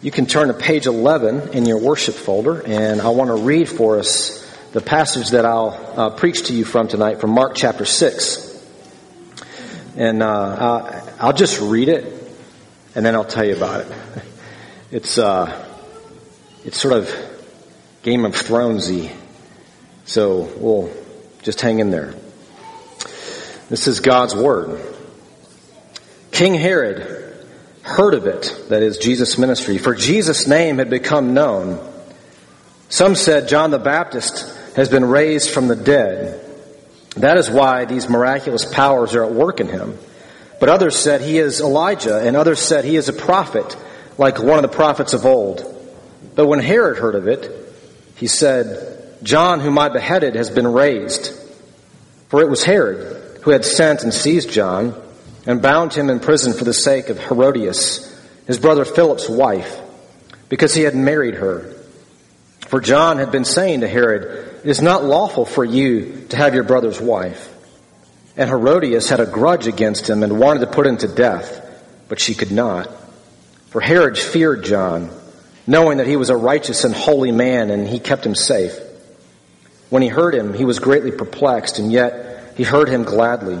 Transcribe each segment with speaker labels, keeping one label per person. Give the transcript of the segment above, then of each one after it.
Speaker 1: You can turn to page 11 in your worship folder, and I want to read for us the passage that I'll uh, preach to you from tonight from Mark chapter 6. And uh, I'll just read it, and then I'll tell you about it. It's, uh, it's sort of Game of Thronesy, so we'll just hang in there. This is God's Word. King Herod heard of it, that is Jesus' ministry, for Jesus' name had become known. Some said John the Baptist has been raised from the dead. That is why these miraculous powers are at work in him. But others said he is Elijah, and others said he is a prophet, like one of the prophets of old. But when Herod heard of it, he said, John, whom I beheaded, has been raised. For it was Herod who had sent and seized John and bound him in prison for the sake of Herodias, his brother Philip's wife, because he had married her. For John had been saying to Herod, It is not lawful for you to have your brother's wife. And Herodias had a grudge against him and wanted to put him to death, but she could not. For Herod feared John, knowing that he was a righteous and holy man, and he kept him safe. When he heard him, he was greatly perplexed, and yet he heard him gladly.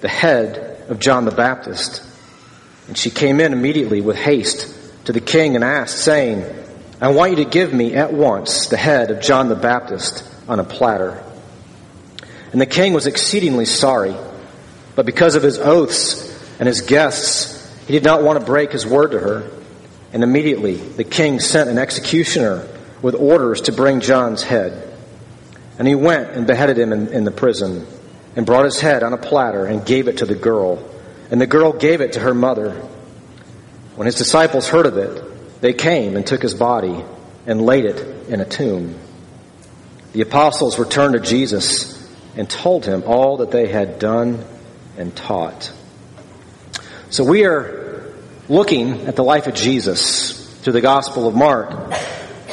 Speaker 1: the head of John the Baptist. And she came in immediately with haste to the king and asked, saying, I want you to give me at once the head of John the Baptist on a platter. And the king was exceedingly sorry, but because of his oaths and his guests, he did not want to break his word to her. And immediately the king sent an executioner with orders to bring John's head. And he went and beheaded him in, in the prison and brought his head on a platter and gave it to the girl. And the girl gave it to her mother. When his disciples heard of it, they came and took his body and laid it in a tomb. The apostles returned to Jesus and told him all that they had done and taught. So we are looking at the life of Jesus through the Gospel of Mark.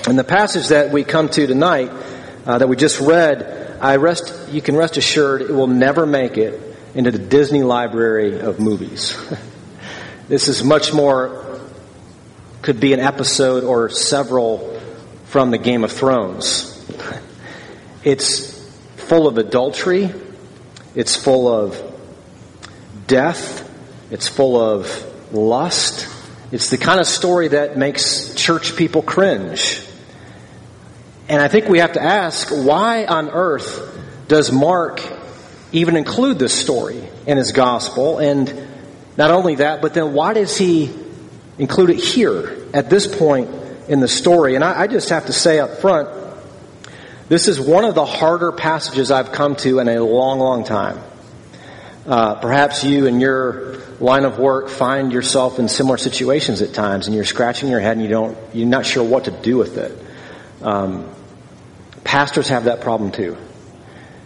Speaker 1: And the passage that we come to tonight, uh, that we just read, I rest, you can rest assured it will never make it into the Disney library of movies. this is much more, could be an episode or several from the Game of Thrones. It's full of adultery. It's full of death. It's full of lust. It's the kind of story that makes church people cringe. And I think we have to ask why on earth does Mark even include this story in his gospel? And not only that, but then why does he include it here at this point in the story? And I, I just have to say up front, this is one of the harder passages I've come to in a long, long time. Uh, perhaps you in your line of work find yourself in similar situations at times, and you're scratching your head and you don't, you're not sure what to do with it. Um, pastors have that problem too.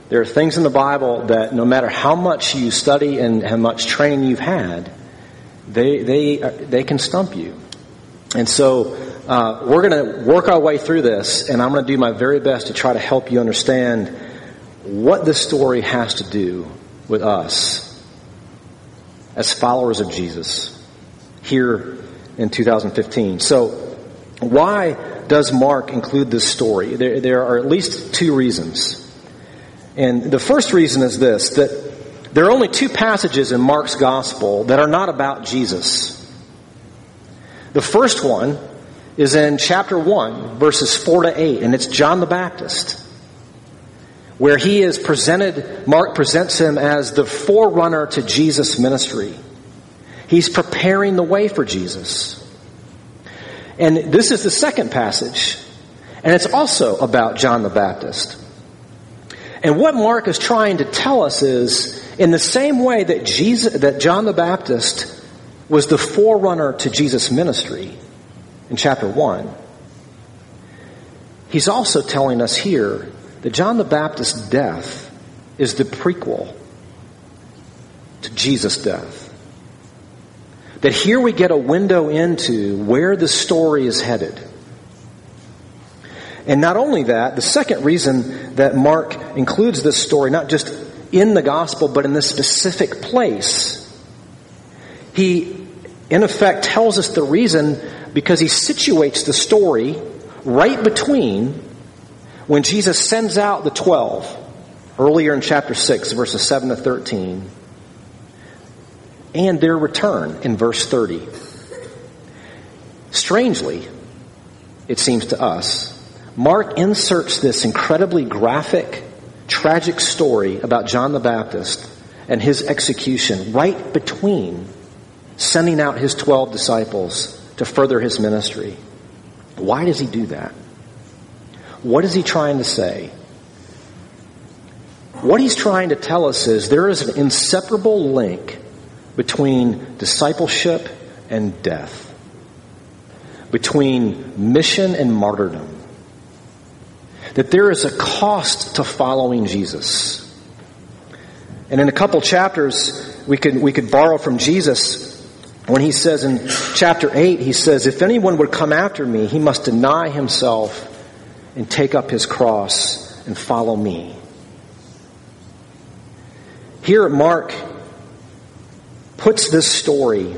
Speaker 1: There are things in the Bible that no matter how much you study and how much training you've had, they, they, uh, they can stump you. And so uh, we're going to work our way through this, and I'm going to do my very best to try to help you understand what this story has to do with us as followers of Jesus here in 2015. So, why does Mark include this story? There, there are at least two reasons. And the first reason is this that there are only two passages in Mark's gospel that are not about Jesus. The first one is in chapter 1, verses 4 to 8, and it's John the Baptist, where he is presented, Mark presents him as the forerunner to Jesus' ministry. He's preparing the way for Jesus. And this is the second passage. And it's also about John the Baptist. And what Mark is trying to tell us is in the same way that Jesus that John the Baptist was the forerunner to Jesus' ministry, in chapter 1. He's also telling us here that John the Baptist's death is the prequel to Jesus' death. That here we get a window into where the story is headed. And not only that, the second reason that Mark includes this story, not just in the gospel, but in this specific place, he, in effect, tells us the reason because he situates the story right between when Jesus sends out the 12, earlier in chapter 6, verses 7 to 13, and their return in verse 30. Strangely, it seems to us, Mark inserts this incredibly graphic, tragic story about John the Baptist and his execution right between sending out his 12 disciples to further his ministry. Why does he do that? What is he trying to say? What he's trying to tell us is there is an inseparable link between discipleship and death, between mission and martyrdom. That there is a cost to following Jesus. And in a couple chapters, we could, we could borrow from Jesus when he says in chapter 8, he says, If anyone would come after me, he must deny himself and take up his cross and follow me. Here, at Mark puts this story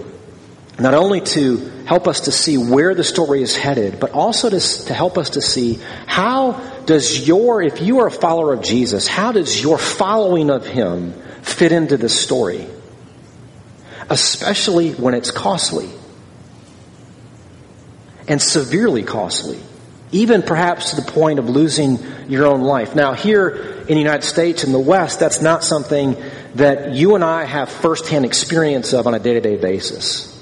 Speaker 1: not only to help us to see where the story is headed, but also to, to help us to see how does your, if you are a follower of Jesus, how does your following of him fit into this story? Especially when it's costly and severely costly, even perhaps to the point of losing your own life. Now, here in the United States, in the West, that's not something that you and I have firsthand experience of on a day to day basis.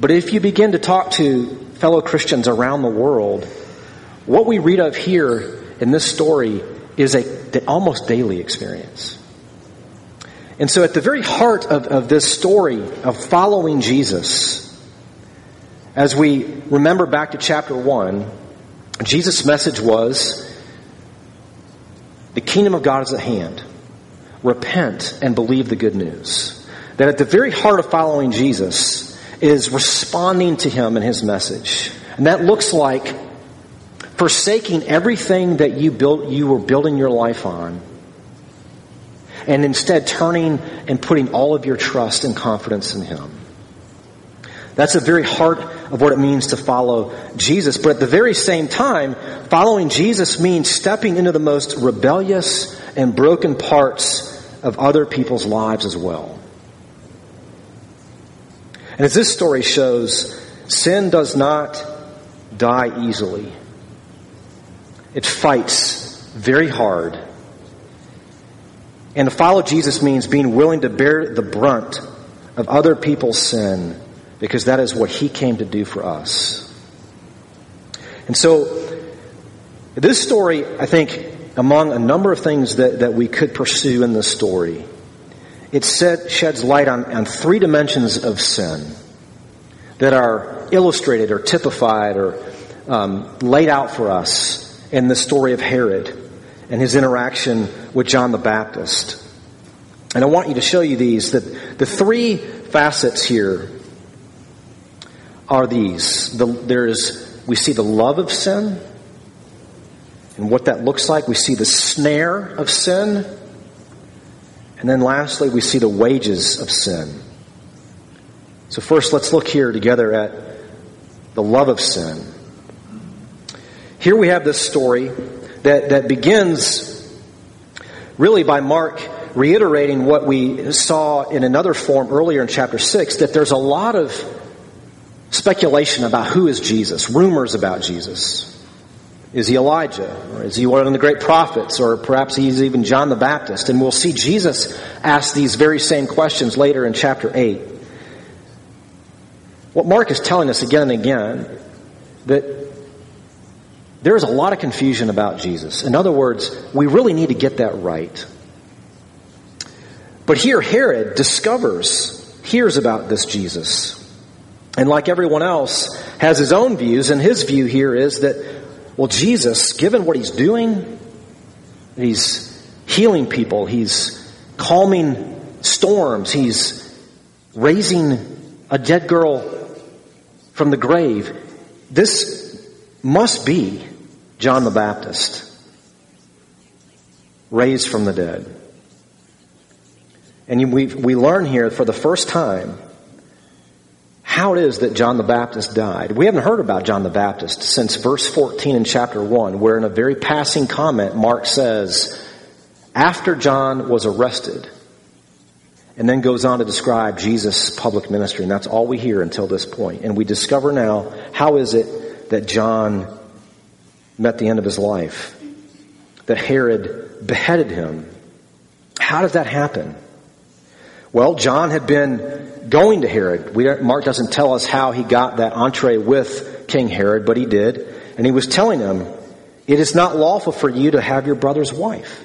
Speaker 1: But if you begin to talk to fellow Christians around the world, what we read of here in this story is a almost daily experience. And so, at the very heart of, of this story of following Jesus, as we remember back to chapter 1, Jesus' message was the kingdom of God is at hand repent and believe the good news. That at the very heart of following Jesus is responding to him and his message. And that looks like forsaking everything that you built you were building your life on and instead turning and putting all of your trust and confidence in him. That's the very heart of what it means to follow Jesus. But at the very same time, following Jesus means stepping into the most rebellious and broken parts of other people's lives as well. And as this story shows, sin does not die easily. It fights very hard. And to follow Jesus means being willing to bear the brunt of other people's sin because that is what he came to do for us. And so, this story, I think, among a number of things that, that we could pursue in this story, it set, sheds light on, on three dimensions of sin that are illustrated or typified or um, laid out for us in the story of Herod and his interaction with John the Baptist. And I want you to show you these. That the three facets here are these. The, there is, we see the love of sin, and what that looks like. We see the snare of sin. And then lastly, we see the wages of sin. So, first, let's look here together at the love of sin. Here we have this story that, that begins really by Mark reiterating what we saw in another form earlier in chapter 6 that there's a lot of speculation about who is Jesus, rumors about Jesus. Is he Elijah? Or is he one of the great prophets? Or perhaps he's even John the Baptist? And we'll see Jesus ask these very same questions later in chapter 8. What Mark is telling us again and again that there is a lot of confusion about Jesus. In other words, we really need to get that right. But here Herod discovers, hears about this Jesus. And like everyone else, has his own views, and his view here is that, well, Jesus, given what he's doing, he's healing people, he's calming storms, he's raising a dead girl from the grave. This must be John the Baptist, raised from the dead. And we, we learn here for the first time how it is that John the Baptist died. We haven't heard about John the Baptist since verse 14 in chapter 1, where in a very passing comment, Mark says, after John was arrested, and then goes on to describe Jesus' public ministry, and that's all we hear until this point. And we discover now how is it that John met the end of his life, that Herod beheaded him. How did that happen? Well, John had been going to Herod. Mark doesn't tell us how he got that entree with King Herod, but he did. And he was telling him, it is not lawful for you to have your brother's wife.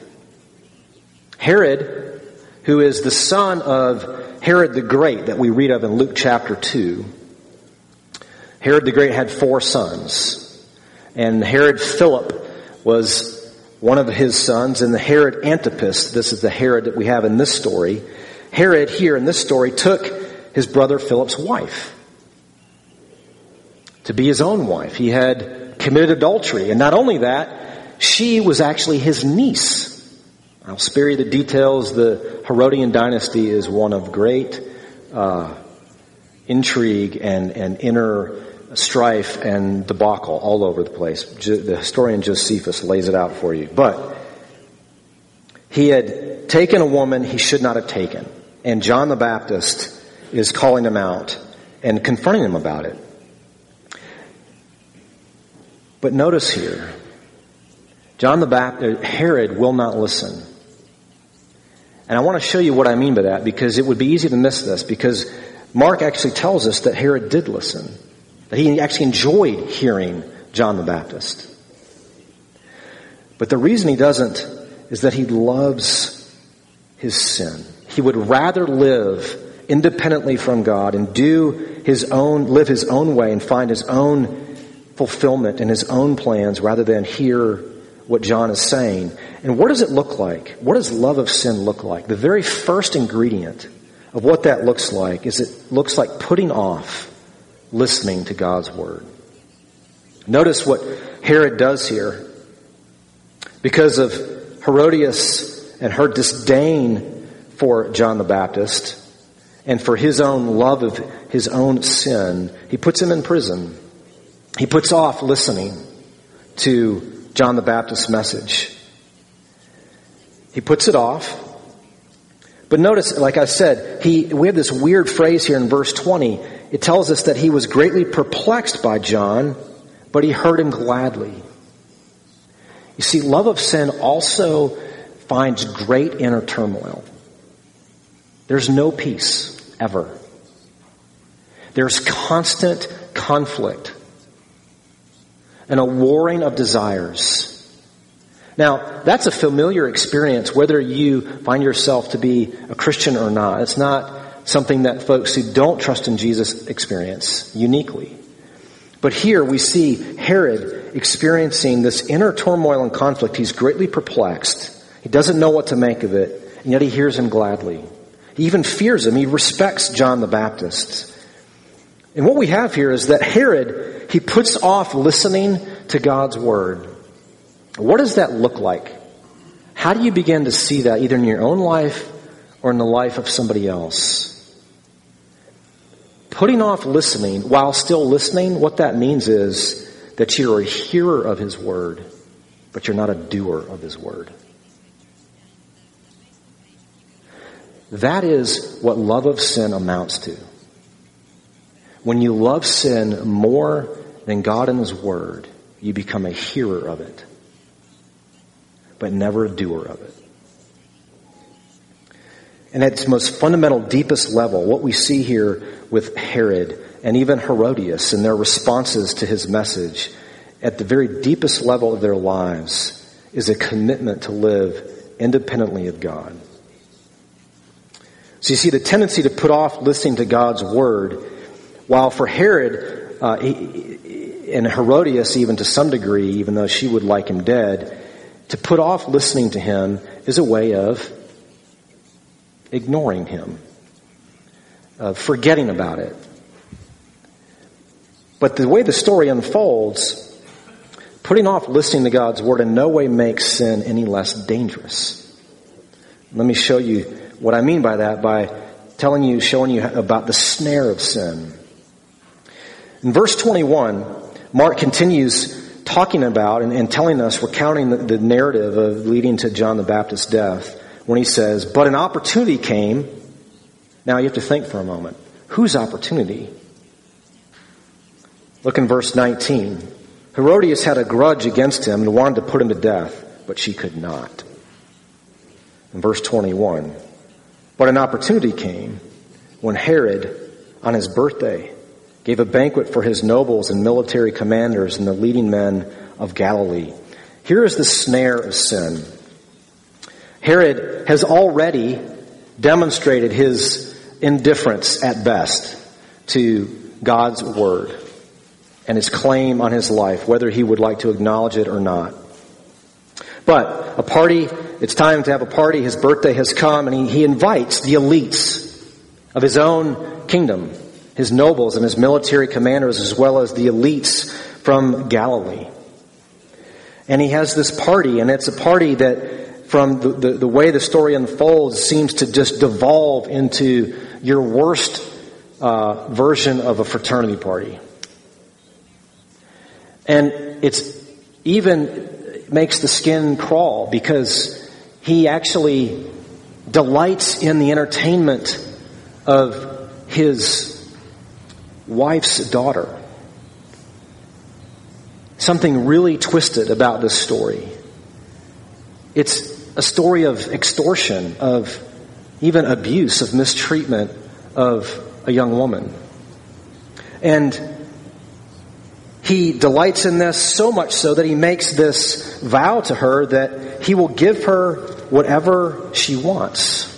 Speaker 1: Herod, who is the son of Herod the Great that we read of in Luke chapter 2, Herod the Great had four sons. And Herod Philip was one of his sons, and the Herod Antipas, this is the Herod that we have in this story, Herod here in this story took his brother Philip's wife to be his own wife. He had committed adultery. And not only that, she was actually his niece. I'll spare you the details. The Herodian dynasty is one of great uh, intrigue and, and inner strife and debacle all over the place. The historian Josephus lays it out for you. But he had taken a woman he should not have taken. And John the Baptist is calling him out and confronting him about it. But notice here, John the Baptist, uh, Herod will not listen. And I want to show you what I mean by that because it would be easy to miss this because Mark actually tells us that Herod did listen, that he actually enjoyed hearing John the Baptist. But the reason he doesn't is that he loves his sin. He would rather live independently from God and do his own, live his own way and find his own fulfillment in his own plans rather than hear what John is saying. And what does it look like? What does love of sin look like? The very first ingredient of what that looks like is it looks like putting off listening to God's word. Notice what Herod does here. Because of Herodias and her disdain for John the Baptist and for his own love of his own sin, he puts him in prison. He puts off listening to John the Baptist's message. He puts it off. But notice, like I said, he, we have this weird phrase here in verse 20. It tells us that he was greatly perplexed by John, but he heard him gladly. You see, love of sin also finds great inner turmoil. There's no peace, ever. There's constant conflict and a warring of desires. Now, that's a familiar experience whether you find yourself to be a Christian or not. It's not something that folks who don't trust in Jesus experience uniquely. But here we see Herod experiencing this inner turmoil and conflict. He's greatly perplexed. He doesn't know what to make of it, and yet he hears him gladly. He even fears him. He respects John the Baptist. And what we have here is that Herod, he puts off listening to God's word. What does that look like? How do you begin to see that either in your own life or in the life of somebody else? Putting off listening while still listening, what that means is that you're a hearer of his word, but you're not a doer of his word. That is what love of sin amounts to. When you love sin more than God and His Word, you become a hearer of it, but never a doer of it. And at its most fundamental, deepest level, what we see here with Herod and even Herodias and their responses to his message, at the very deepest level of their lives, is a commitment to live independently of God. So you see the tendency to put off listening to God's word While for Herod, uh, he, and Herodias even to some degree, even though she would like him dead, to put off listening to him is a way of ignoring him, of forgetting about it. But the way the story unfolds, putting off listening to God's word in no way makes sin any less dangerous. Let me show you what I mean by that by telling you, showing you about the snare of sin. In verse 21, Mark continues talking about and, and telling us, recounting the, the narrative of leading to John the Baptist's death when he says, But an opportunity came. Now you have to think for a moment. Whose opportunity? Look in verse 19. Herodias had a grudge against him and wanted to put him to death, but she could not. In verse 21. But an opportunity came when Herod, on his birthday, gave a banquet for his nobles and military commanders and the leading men of Galilee. Here is the snare of sin. Herod has already demonstrated his indifference at best to God's word and his claim on his life, whether he would like to acknowledge it or not. But a party, it's time to have a party. His birthday has come and he, he invites the elites of his own kingdom, his nobles and his military commanders, as well as the elites from Galilee. And he has this party, and it's a party that, from the, the, the way the story unfolds, seems to just devolve into your worst uh, version of a fraternity party. And it's even makes the skin crawl because he actually delights in the entertainment of his wife's daughter. Something really twisted about this story. It's a story of extortion, of even abuse, of mistreatment of a young woman. And he delights in this so much so that he makes this vow to her that he will give her whatever she wants.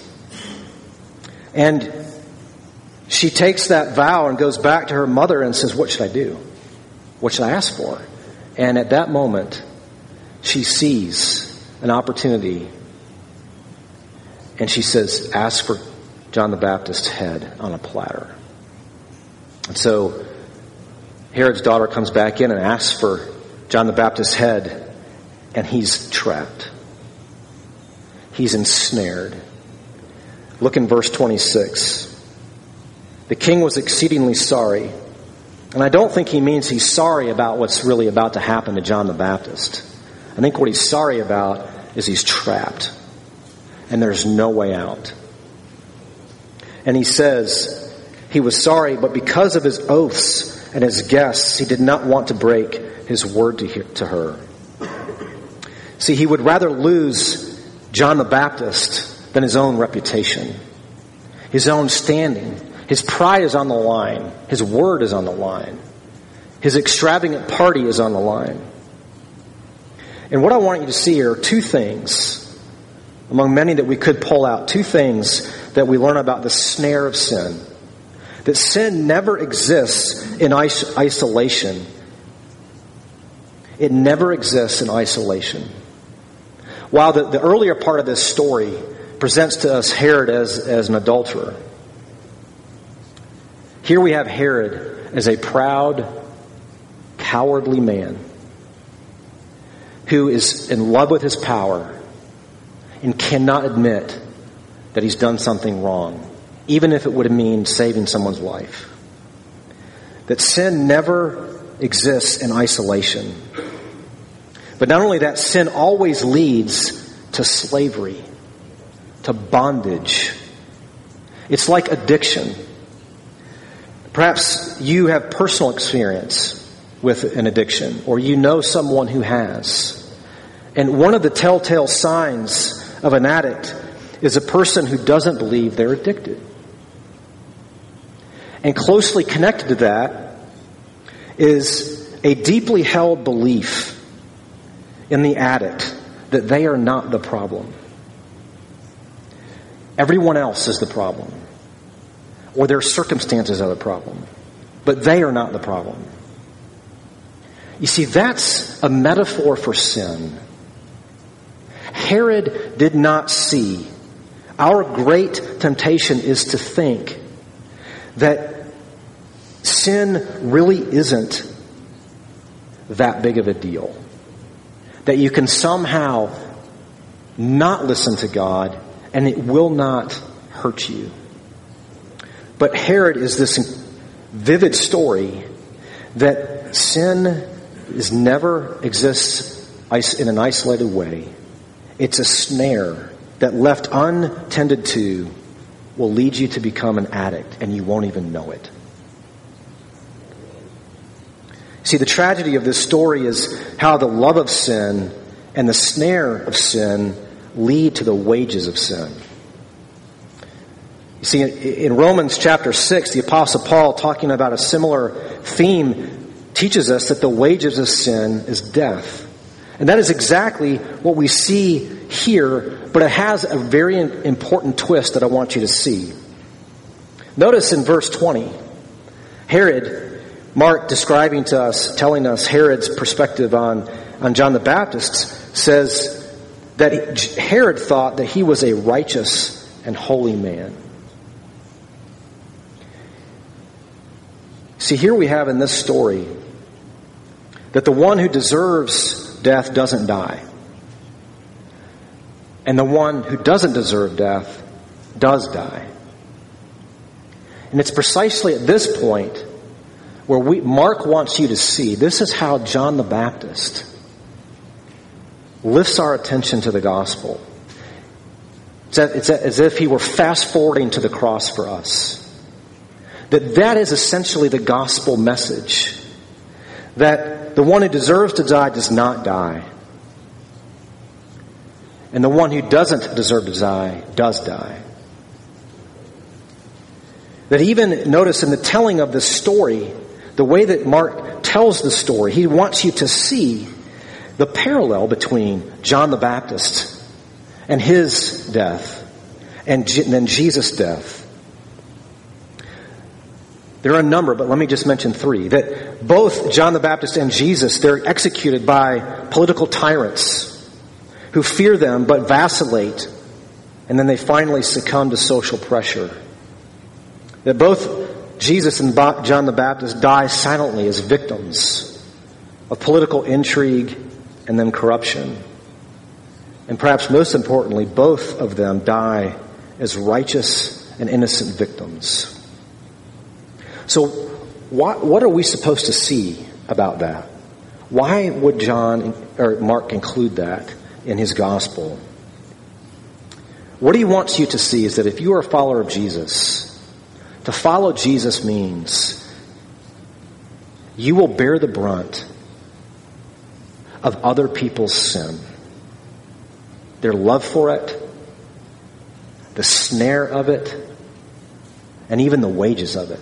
Speaker 1: And she takes that vow and goes back to her mother and says, What should I do? What should I ask for? And at that moment, she sees an opportunity and she says, Ask for John the Baptist's head on a platter. And so Herod's daughter comes back in and asks for John the Baptist's head, and he's trapped. He's ensnared. Look in verse 26. The king was exceedingly sorry. And I don't think he means he's sorry about what's really about to happen to John the Baptist. I think what he's sorry about is he's trapped. And there's no way out. And he says he was sorry, but because of his oaths and his guests, he did not want to break his word to, her. See, he would rather lose John the Baptist than his own reputation, his own standing. His pride is on the line. His word is on the line. His extravagant party is on the line. And what I want you to see are two things, among many that we could pull out, two things that we learn about the snare of sin that sin never exists in isolation. It never exists in isolation. While the, the earlier part of this story presents to us Herod as, as an adulterer, here we have Herod as a proud, cowardly man who is in love with his power and cannot admit that he's done something wrong even if it would mean saving someone's life. That sin never exists in isolation. But not only that, sin always leads to slavery, to bondage. It's like addiction. Perhaps you have personal experience with an addiction, or you know someone who has. And one of the telltale signs of an addict is a person who doesn't believe they're addicted. And closely connected to that is a deeply held belief in the addict that they are not the problem. Everyone else is the problem, or their circumstances are the problem. but they are not the problem. You see, that's a metaphor for sin. Herod did not see. Our great temptation is to think that sin really isn't that big of a deal. That you can somehow not listen to God and it will not hurt you. But Herod is this vivid story that sin is never exists in an isolated way. It's a snare that left untended to will lead you to become an addict and you won't even know it. See, the tragedy of this story is how the love of sin and the snare of sin lead to the wages of sin. You see, in Romans chapter 6, the Apostle Paul, talking about a similar theme, teaches us that the wages of sin is death. And that is exactly what we see here, but it has a very important twist that I want you to see. Notice in verse 20, Herod, Mark describing to us, telling us Herod's perspective on, on John the Baptist, says that Herod thought that he was a righteous and holy man. See, here we have in this story that the one who deserves death doesn't die. And the one who doesn't deserve death does die. And it's precisely at this point where we, Mark wants you to see this is how John the Baptist lifts our attention to the gospel. It's, as if he were fast forwarding to the cross for us. That that is essentially the gospel message. That the one who deserves to die does not die. And the one who doesn't deserve to die does die. That even, notice in the telling of this story, the way that Mark tells the story, he wants you to see the parallel between John the Baptist and his death and then Jesus' death. There are a number, but let me just mention three. That both John the Baptist and Jesus, they're executed by political tyrants who fear them but vacillate, and then they finally succumb to social pressure. That both Jesus and John the Baptist die silently as victims of political intrigue and then corruption. And perhaps most importantly, both of them die as righteous and innocent victims. So, what, what are we supposed to see about that? Why would John or Mark include that in his gospel? What he wants you to see is that if you are a follower of Jesus, to follow Jesus means you will bear the brunt of other people's sin, their love for it, the snare of it, and even the wages of it.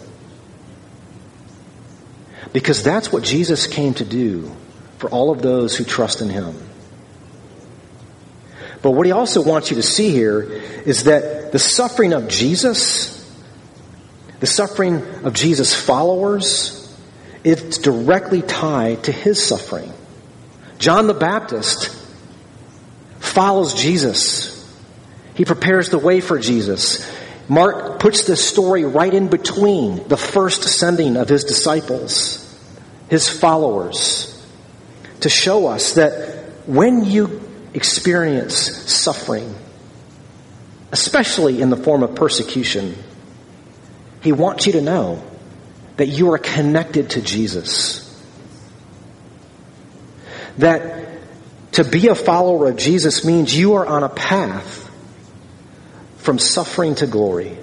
Speaker 1: Because that's what Jesus came to do for all of those who trust in him. But what he also wants you to see here is that the suffering of Jesus, the suffering of Jesus' followers, it's directly tied to his suffering. John the Baptist follows Jesus. He prepares the way for Jesus. Mark puts this story right in between the first sending of his disciples his followers to show us that when you experience suffering, especially in the form of persecution, he wants you to know that you are connected to Jesus. That to be a follower of Jesus means you are on a path from suffering to glory.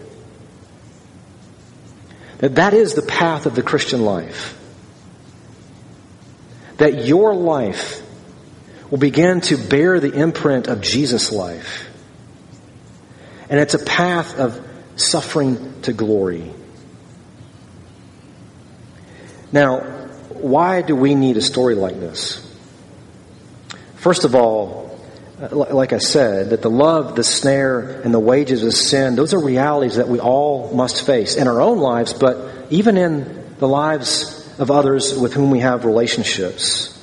Speaker 1: That that is the path of the Christian life that your life will begin to bear the imprint of Jesus' life. And it's a path of suffering to glory. Now, why do we need a story like this? First of all, uh, like I said, that the love, the snare, and the wages of sin, those are realities that we all must face in our own lives, but even in the lives of others with whom we have relationships.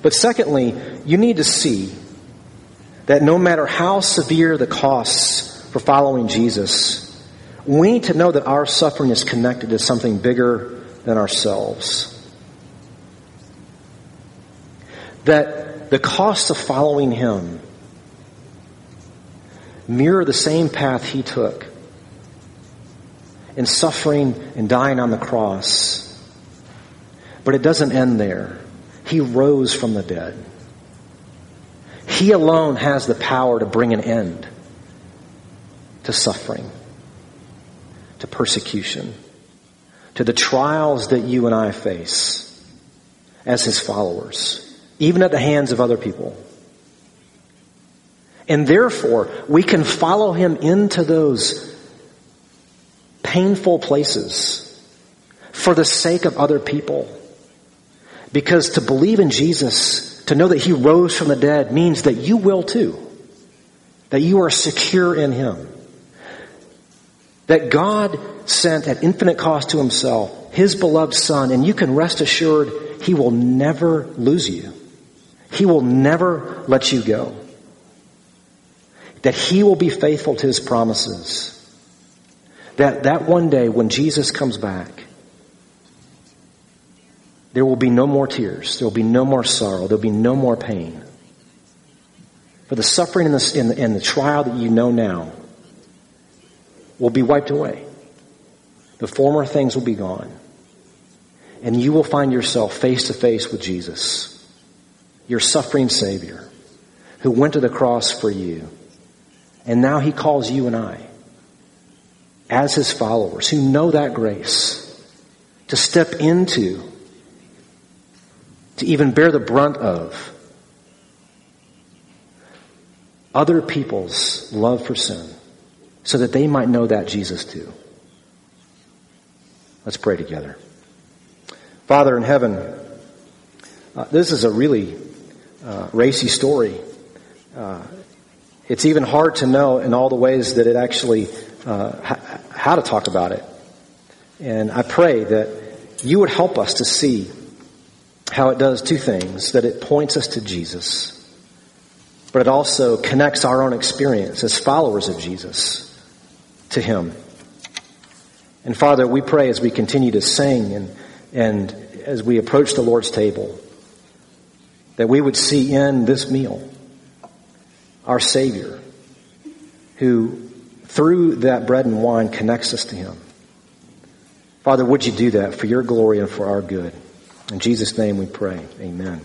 Speaker 1: But secondly, you need to see that no matter how severe the costs for following Jesus, we need to know that our suffering is connected to something bigger than ourselves. That the cost of following Him mirror the same path He took in suffering and dying on the cross. But it doesn't end there. He rose from the dead. He alone has the power to bring an end to suffering, to persecution, to the trials that you and I face as His followers, even at the hands of other people. And therefore, we can follow Him into those painful places for the sake of other people. Because to believe in Jesus, to know that He rose from the dead means that you will too. That you are secure in Him. That God sent at infinite cost to Himself His beloved Son, and you can rest assured He will never lose you. He will never let you go. That He will be faithful to His promises. That, that one day when Jesus comes back, there will be no more tears. There will be no more sorrow. There will be no more pain. For the suffering and the, and the, the trial that you know now will be wiped away. The former things will be gone. And you will find yourself face to face with Jesus, your suffering Savior, who went to the cross for you. And now He calls you and I as his followers who know that grace to step into, to even bear the brunt of other people's love for sin so that they might know that Jesus too. Let's pray together. Father in heaven, uh, this is a really uh, racy story. Uh, it's even hard to know in all the ways that it actually uh, how to talk about it. And I pray that you would help us to see how it does two things that it points us to Jesus, but it also connects our own experience as followers of Jesus to Him. And Father, we pray as we continue to sing and, and as we approach the Lord's table, that we would see in this meal our Savior who through that bread and wine connects us to Him. Father, would you do that for your glory and for our good? In Jesus' name we pray. Amen.